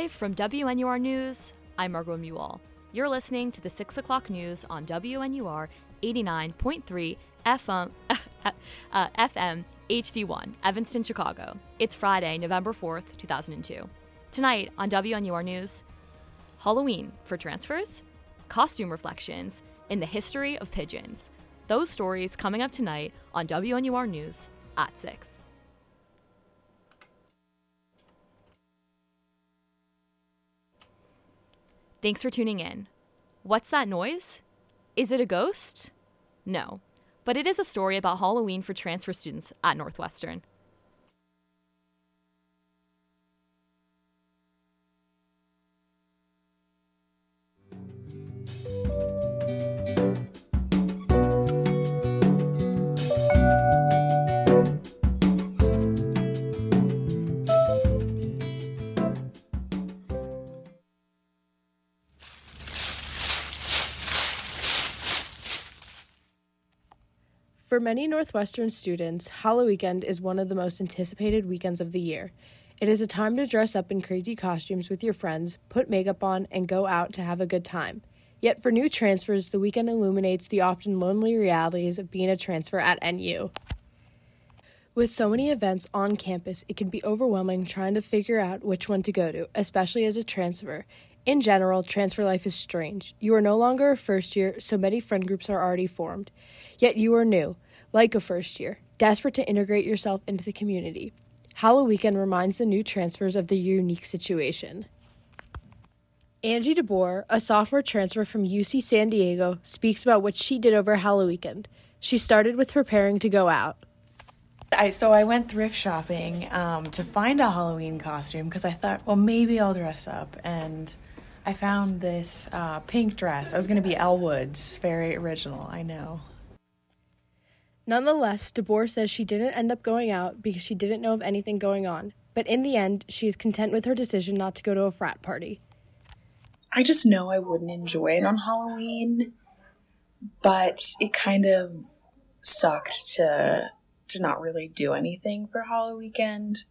Live from WNUR News, I'm Margot Mewall. You're listening to the 6 o'clock news on WNUR 89.3 FM, uh, FM HD1, Evanston, Chicago. It's Friday, November 4th, 2002. Tonight on WNUR News, Halloween for transfers, costume reflections, in the history of pigeons. Those stories coming up tonight on WNUR News at 6. Thanks for tuning in. What's that noise? Is it a ghost? No, but it is a story about Halloween for transfer students at Northwestern. For many Northwestern students, Halloween weekend is one of the most anticipated weekends of the year. It is a time to dress up in crazy costumes with your friends, put makeup on, and go out to have a good time. Yet for new transfers, the weekend illuminates the often lonely realities of being a transfer at NU. With so many events on campus, it can be overwhelming trying to figure out which one to go to, especially as a transfer. In general, transfer life is strange. You are no longer a first year, so many friend groups are already formed. Yet you are new, like a first year, desperate to integrate yourself into the community. Halloween Weekend reminds the new transfers of their unique situation. Angie DeBoer, a sophomore transfer from UC San Diego, speaks about what she did over Halloween Weekend. She started with preparing to go out. I so I went thrift shopping um, to find a Halloween costume because I thought, well, maybe I'll dress up, and I found this uh, pink dress. I was going to be Elle Woods, very original, I know. Nonetheless, DeBoer says she didn't end up going out because she didn't know of anything going on. But in the end, she is content with her decision not to go to a frat party. I just know I wouldn't enjoy it on Halloween, but it kind of sucked to to not really do anything for Halloween weekend.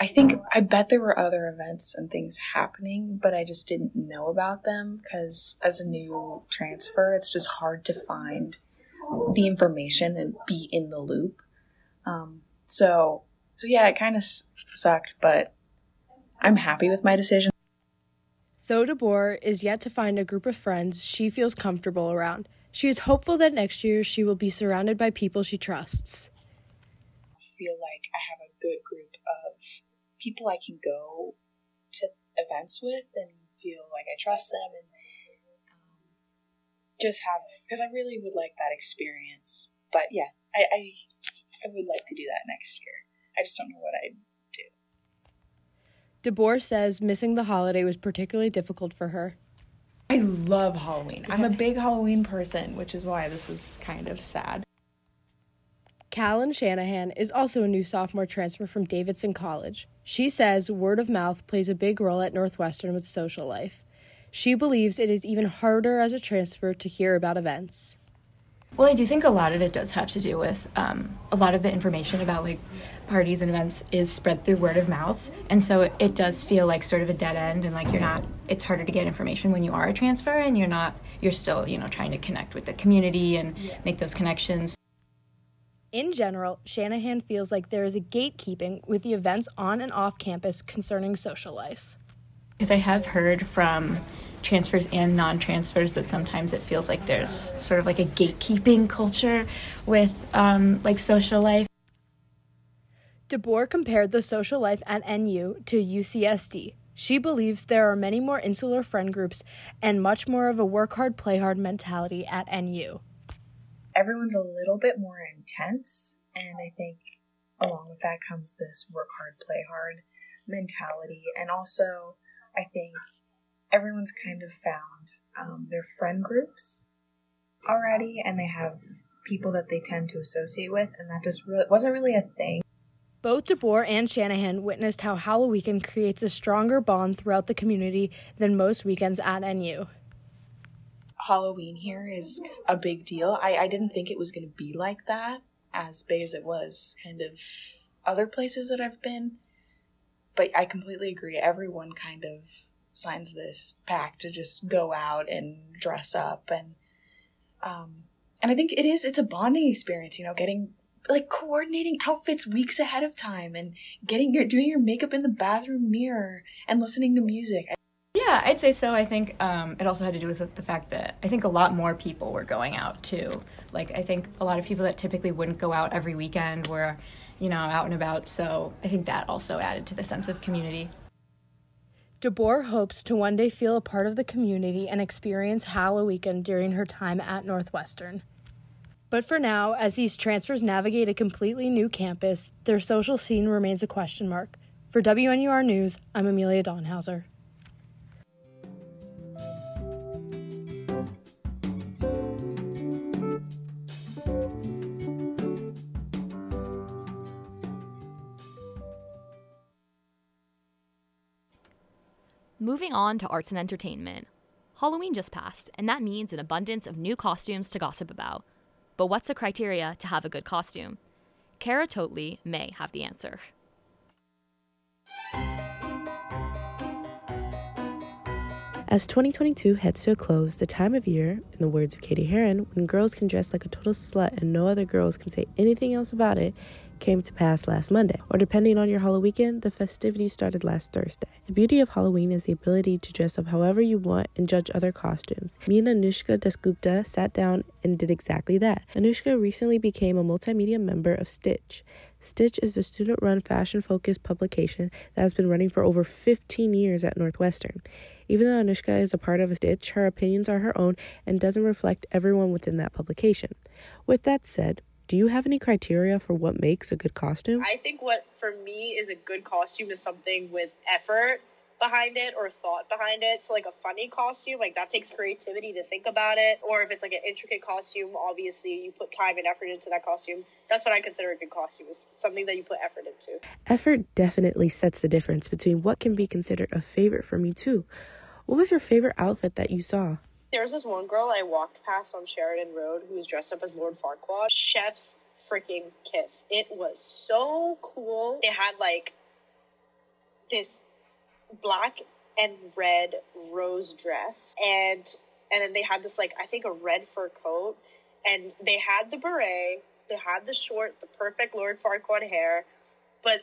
I think I bet there were other events and things happening, but I just didn't know about them because as a new transfer, it's just hard to find the information and be in the loop. Um, so, so yeah, it kind of s- sucked, but I'm happy with my decision. Though DeBoer is yet to find a group of friends she feels comfortable around, she is hopeful that next year she will be surrounded by people she trusts. I feel like I have a good group of people I can go to events with and feel like I trust them and um, just have because I really would like that experience. But yeah, I, I I would like to do that next year. I just don't know what I'd do. DeBoer says missing the holiday was particularly difficult for her. I love Halloween. I'm a big Halloween person, which is why this was kind of sad. Callan Shanahan is also a new sophomore transfer from Davidson College. She says word of mouth plays a big role at Northwestern with social life. She believes it is even harder as a transfer to hear about events. Well, I do think a lot of it does have to do with um, a lot of the information about like parties and events is spread through word of mouth, and so it does feel like sort of a dead end, and like you're not. It's harder to get information when you are a transfer, and you're not. You're still, you know, trying to connect with the community and make those connections. In general, Shanahan feels like there is a gatekeeping with the events on and off campus concerning social life. Because I have heard from transfers and non transfers that sometimes it feels like there's sort of like a gatekeeping culture with um, like social life. DeBoer compared the social life at NU to UCSD. She believes there are many more insular friend groups and much more of a work hard, play hard mentality at NU. Everyone's a little bit more intense, and I think along with that comes this work hard, play hard mentality, and also I think everyone's kind of found um, their friend groups already, and they have people that they tend to associate with, and that just really wasn't really a thing. Both DeBoer and Shanahan witnessed how Halloween creates a stronger bond throughout the community than most weekends at NU. Halloween here is a big deal. I, I didn't think it was going to be like that, as big as it was kind of other places that I've been but I completely agree. Everyone kind of signs this pact to just go out and dress up and um and I think it is it's a bonding experience, you know, getting like coordinating outfits weeks ahead of time and getting your doing your makeup in the bathroom mirror and listening to music. Yeah, I'd say so. I think um, it also had to do with the fact that I think a lot more people were going out too. Like I think a lot of people that typically wouldn't go out every weekend were, you know, out and about. So I think that also added to the sense of community. DeBoer hopes to one day feel a part of the community and experience Halloween during her time at Northwestern. But for now, as these transfers navigate a completely new campus, their social scene remains a question mark. For WNUR News, I'm Amelia Donhauser. Moving on to arts and entertainment. Halloween just passed, and that means an abundance of new costumes to gossip about. But what's the criteria to have a good costume? Kara Totley may have the answer. As 2022 heads to a close, the time of year, in the words of Cady Heron, when girls can dress like a total slut and no other girls can say anything else about it, came to pass last Monday, or depending on your Halloween weekend, the festivities started last Thursday. The beauty of Halloween is the ability to dress up however you want and judge other costumes. Me and Anushka Dasgupta sat down and did exactly that. Anushka recently became a multimedia member of Stitch. Stitch is a student run fashion focused publication that has been running for over 15 years at Northwestern. Even though Anushka is a part of Stitch, her opinions are her own and doesn't reflect everyone within that publication. With that said, do you have any criteria for what makes a good costume? I think what for me is a good costume is something with effort behind it or thought behind it. So like a funny costume, like that takes creativity to think about it. Or if it's like an intricate costume, obviously you put time and effort into that costume. That's what I consider a good costume is something that you put effort into. Effort definitely sets the difference between what can be considered a favorite for me too. What was your favorite outfit that you saw? There was this one girl I walked past on Sheridan Road who was dressed up as Lord Farquaad. Chef's freaking kiss. It was so cool. They had like this black and red rose dress and and then they had this like I think a red fur coat and they had the beret, they had the short, the perfect Lord Farquaad hair, but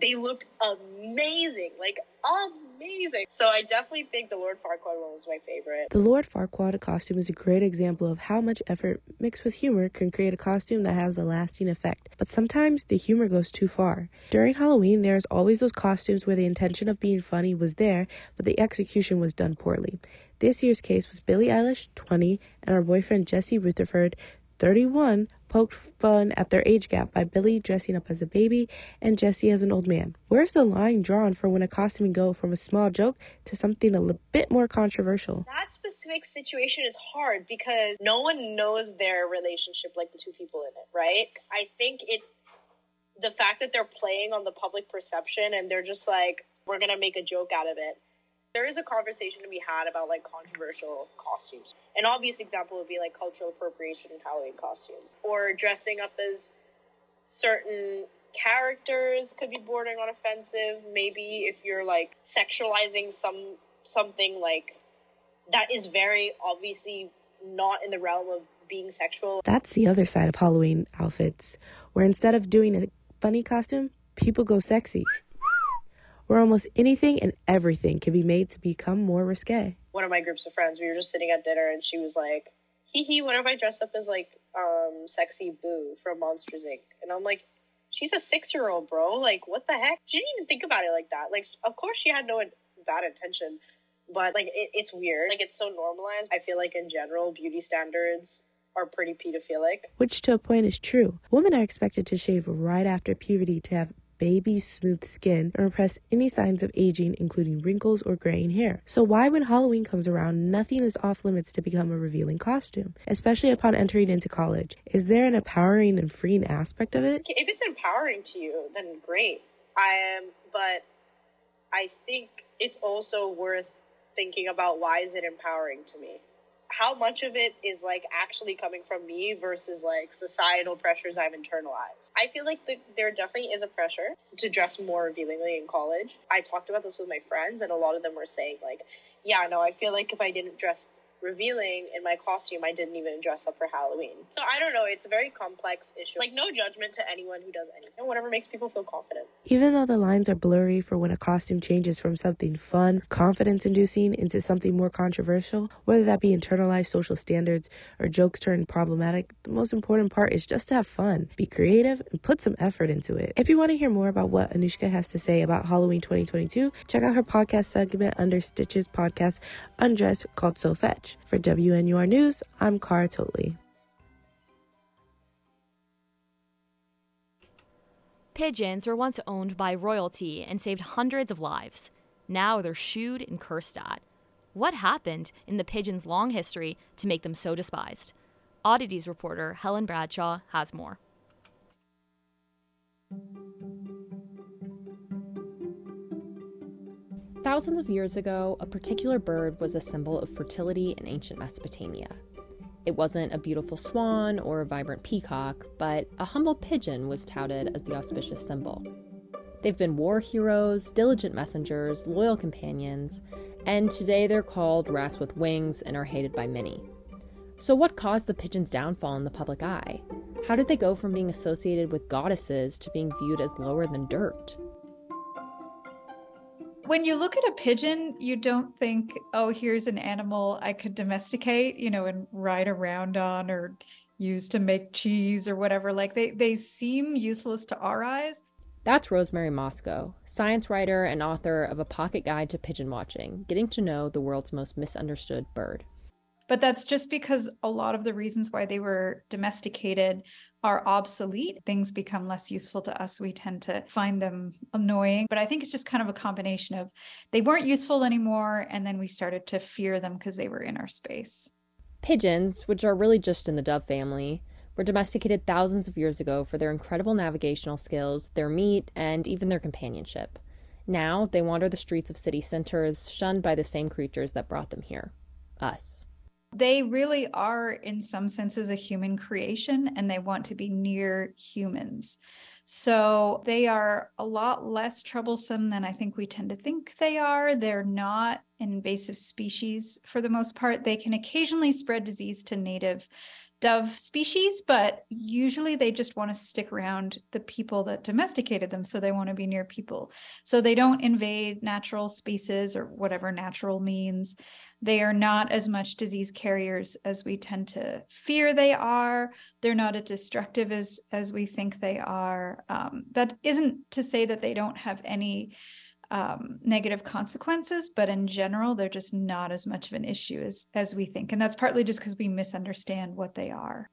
they looked amazing, like amazing. So I definitely think the Lord Farquaad one was my favorite. The Lord Farquaad costume is a great example of how much effort mixed with humor can create a costume that has a lasting effect. But sometimes the humor goes too far. During Halloween, there's always those costumes where the intention of being funny was there, but the execution was done poorly. This year's case was Billie Eilish, 20, and our boyfriend Jesse Rutherford, 31, poked fun at their age gap by Billie dressing up as a baby and Jesse as an old man. Where's the line drawn for when a costume go from a small joke to something a little bit more controversial? That specific situation is hard because no one knows their relationship like the two people in it, right? I think it the fact that they're playing on the public perception and they're just like we're going to make a joke out of it there is a conversation to be had about like controversial costumes. An obvious example would be like cultural appropriation in Halloween costumes or dressing up as certain characters could be bordering on offensive. Maybe if you're like sexualizing some something like that is very obviously not in the realm of being sexual. That's the other side of Halloween outfits, where instead of doing a funny costume, people go sexy where almost anything and everything can be made to become more risque. One of my groups of friends, we were just sitting at dinner and she was like, hee hee, what if I dress up as like um sexy Boo from Monsters Inc? And I'm like, she's a six year old, bro. Like, what the heck? She didn't even think about it like that. Like, of course she had no bad intention, but like, it, it's weird. Like, it's so normalized. I feel like in general, beauty standards are pretty pedophilic. Which to a point is true. Women are expected to shave right after puberty to have baby smooth skin and repress any signs of aging, including wrinkles or graying hair. So, why, when Halloween comes around, nothing is off limits to become a revealing costume, especially upon entering into college? Is there an empowering and freeing aspect of it? If it's empowering to you, then great. I am, but I think it's also worth thinking about why is it empowering to me? How much of it is like actually coming from me versus like societal pressures I've internalized. I feel like the, there definitely is a pressure to dress more revealingly in college. I talked about this with my friends, and a lot of them were saying, like, yeah, no, I feel like if I didn't dress revealing in my costume I didn't even dress up for Halloween. So I don't know, it's a very complex issue. Like no judgment to anyone who does anything, whatever makes people feel confident. Even though the lines are blurry for when a costume changes from something fun, confidence inducing into something more controversial, whether that be internalized social standards or jokes turned problematic, the most important part is just to have fun, be creative, and put some effort into it. If you want to hear more about what Anushka has to say about Halloween 2022, check out her podcast segment under Stitches podcast Undressed called So Fetch. For WNUR News, I'm Cara Totley. Pigeons were once owned by royalty and saved hundreds of lives. Now they're shooed and cursed at. What happened in the pigeons' long history to make them so despised? Oddities reporter Helen Bradshaw has more. Thousands of years ago, a particular bird was a symbol of fertility in ancient Mesopotamia. It wasn't a beautiful swan or a vibrant peacock, but a humble pigeon was touted as the auspicious symbol. They've been war heroes, diligent messengers, loyal companions, and today they're called rats with wings and are hated by many. So, what caused the pigeon's downfall in the public eye? How did they go from being associated with goddesses to being viewed as lower than dirt? When you look at a pigeon, you don't think, oh, here's an animal I could domesticate, you know, and ride around on or use to make cheese or whatever. Like they, they seem useless to our eyes. That's Rosemary Mosco, science writer and author of A Pocket Guide to Pigeon Watching, getting to know the world's most misunderstood bird. But that's just because a lot of the reasons why they were domesticated are obsolete, things become less useful to us. We tend to find them annoying. But I think it's just kind of a combination of they weren't useful anymore. And then we started to fear them because they were in our space. Pigeons, which are really just in the dove family, were domesticated thousands of years ago for their incredible navigational skills, their meat, and even their companionship. Now they wander the streets of city centers, shunned by the same creatures that brought them here us they really are in some senses a human creation and they want to be near humans. So they are a lot less troublesome than i think we tend to think they are. They're not an invasive species for the most part. They can occasionally spread disease to native dove species, but usually they just want to stick around the people that domesticated them. So they want to be near people. So they don't invade natural spaces or whatever natural means. They are not as much disease carriers as we tend to fear they are. They're not as destructive as as we think they are. Um, that isn't to say that they don't have any um, negative consequences, but in general, they're just not as much of an issue as as we think, and that's partly just because we misunderstand what they are.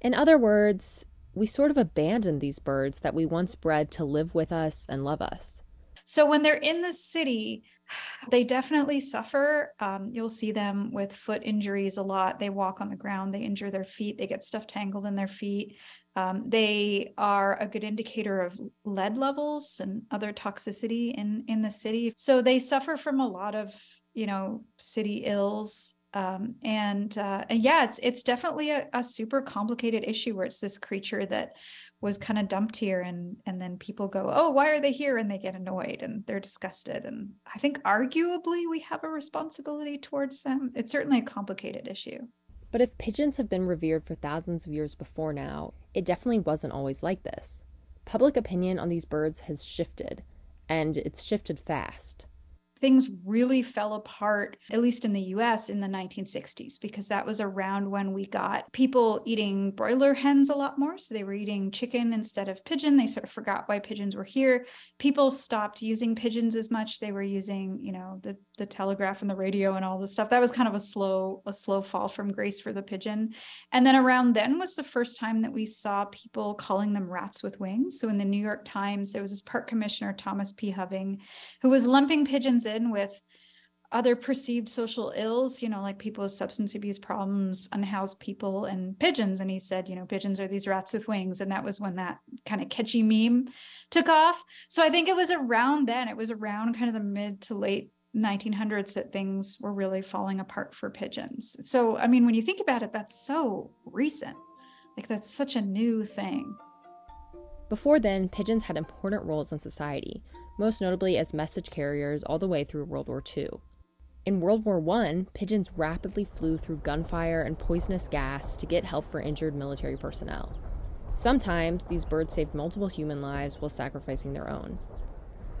In other words, we sort of abandoned these birds that we once bred to live with us and love us. So when they're in the city, they definitely suffer. Um, you'll see them with foot injuries a lot. They walk on the ground, they injure their feet, they get stuff tangled in their feet. Um, they are a good indicator of lead levels and other toxicity in in the city. So they suffer from a lot of you know city ills. Um, and, uh, and yeah, it's it's definitely a, a super complicated issue where it's this creature that was kind of dumped here and and then people go oh why are they here? and they get annoyed and they're disgusted. And i think arguably we have a responsibility towards them. It's certainly a complicated issue. But if pigeons have been revered for thousands of years before now it definitely wasn't always like this. Public opinion on these birds has shifted and it's shifted fast things really fell apart, at least in the US in the 1960s, because that was around when we got people eating broiler hens a lot more. So they were eating chicken instead of pigeon. They sort of forgot why pigeons were here. People stopped using pigeons as much. They were using, you know, the, the telegraph and the radio and all this stuff. That was kind of a slow, a slow fall from grace for the pigeon. And then around then was the first time that we saw people calling them rats with wings. So in the New York Times, there was this park commissioner, Thomas P. Hoving, who was lumping pigeons in with other perceived social ills, you know, like people with substance abuse problems, unhoused people, and pigeons. And he said, you know, pigeons are these rats with wings. And that was when that kind of catchy meme took off. So I think it was around then, it was around kind of the mid to late 1900s that things were really falling apart for pigeons. So, I mean, when you think about it, that's so recent. Like, that's such a new thing. Before then, pigeons had important roles in society, most notably as message carriers all the way through World War II. In World War I, pigeons rapidly flew through gunfire and poisonous gas to get help for injured military personnel. Sometimes, these birds saved multiple human lives while sacrificing their own.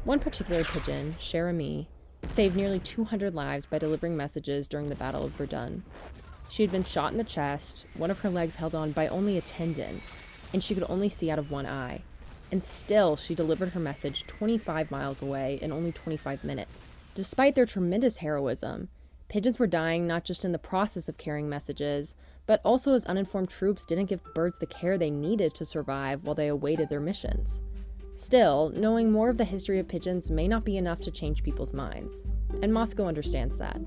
One particular pigeon, Cher Ami, saved nearly 200 lives by delivering messages during the Battle of Verdun. She had been shot in the chest, one of her legs held on by only a tendon, and she could only see out of one eye. And still, she delivered her message 25 miles away in only 25 minutes. Despite their tremendous heroism, pigeons were dying not just in the process of carrying messages, but also as uninformed troops didn't give the birds the care they needed to survive while they awaited their missions. Still, knowing more of the history of pigeons may not be enough to change people's minds, and Mosco understands that.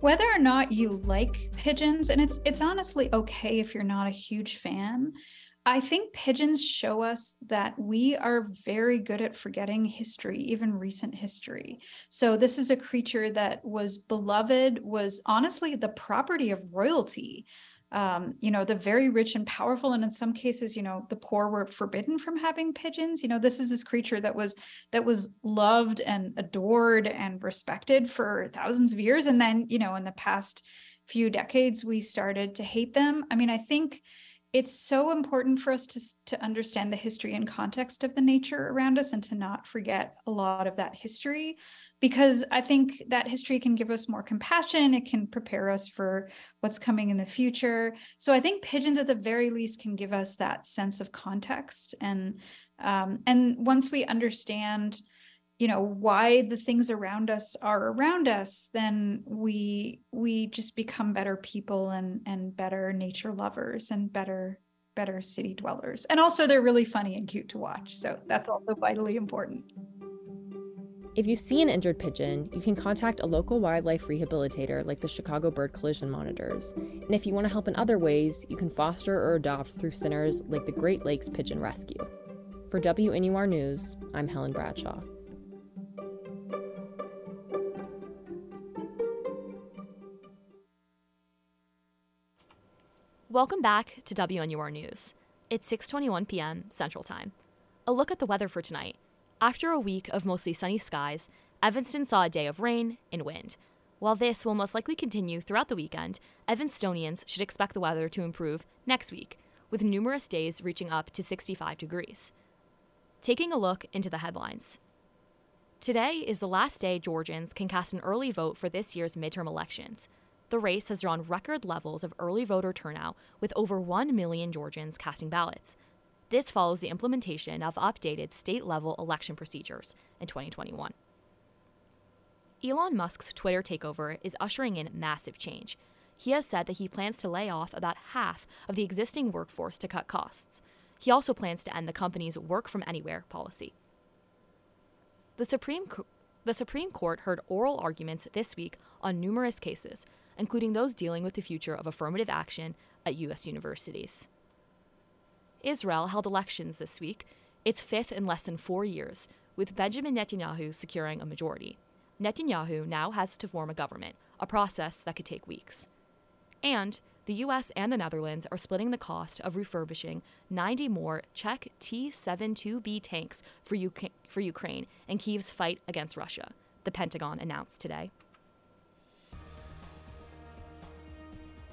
Whether or not you like pigeons, and it's it's honestly okay if you're not a huge fan, I think pigeons show us that we are very good at forgetting history, even recent history. So, this is a creature that was beloved, was honestly the property of royalty. Um, you know, the very rich and powerful, and in some cases, you know, the poor were forbidden from having pigeons. You know, this is this creature that was that was loved and adored and respected for thousands of years, and then, you know, in the past few decades, we started to hate them. I mean, I think it's so important for us to, to understand the history and context of the nature around us and to not forget a lot of that history because i think that history can give us more compassion. It can prepare us for what's coming in the future. So i think pigeons at the very least can give us that sense of context and um, and once we understand you know why the things around us are around us then we we just become better people and and better nature lovers and better better city dwellers and also they're really funny and cute to watch so that's also vitally important if you see an injured pigeon, you can contact a local wildlife rehabilitator like the Chicago Bird Collision Monitors. And if you want to help in other ways, you can foster or adopt through centers like the Great Lakes Pigeon Rescue. For WNUR News, I'm Helen Bradshaw. Welcome back to WNUR News. It's 6:21 p.m. Central Time. A look at the weather for tonight. After a week of mostly sunny skies, Evanston saw a day of rain and wind. While this will most likely continue throughout the weekend, Evanstonians should expect the weather to improve next week, with numerous days reaching up to 65 degrees. Taking a look into the headlines. Today is the last day Georgians can cast an early vote for this year's midterm elections. The race has drawn record levels of early voter turnout, with over 1 million Georgians casting ballots. This follows the implementation of updated state level election procedures in 2021. Elon Musk's Twitter takeover is ushering in massive change. He has said that he plans to lay off about half of the existing workforce to cut costs. He also plans to end the company's work from anywhere policy. The Supreme, the Supreme Court heard oral arguments this week on numerous cases, including those dealing with the future of affirmative action at U.S. universities. Israel held elections this week, its fifth in less than four years, with Benjamin Netanyahu securing a majority. Netanyahu now has to form a government, a process that could take weeks. And the US and the Netherlands are splitting the cost of refurbishing 90 more Czech T 72B tanks for, UK- for Ukraine in Kyiv's fight against Russia, the Pentagon announced today.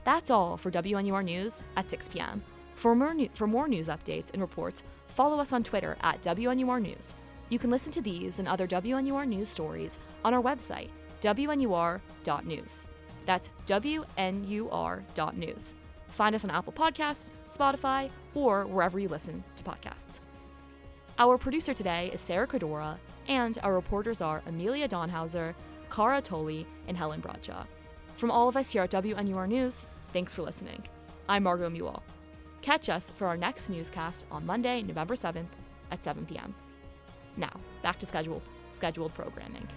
That's all for WNUR News at 6 p.m. For more, new- for more news updates and reports, follow us on Twitter at WNUR News. You can listen to these and other WNUR News stories on our website, WNUR.news. That's WNUR.news. Find us on Apple Podcasts, Spotify, or wherever you listen to podcasts. Our producer today is Sarah Cadora, and our reporters are Amelia Donhauser, Cara Tolley, and Helen Bradshaw. From all of us here at WNUR News, thanks for listening. I'm Margot Mewall. Catch us for our next newscast on Monday, November 7th at 7 p.m. Now, back to schedule, scheduled programming.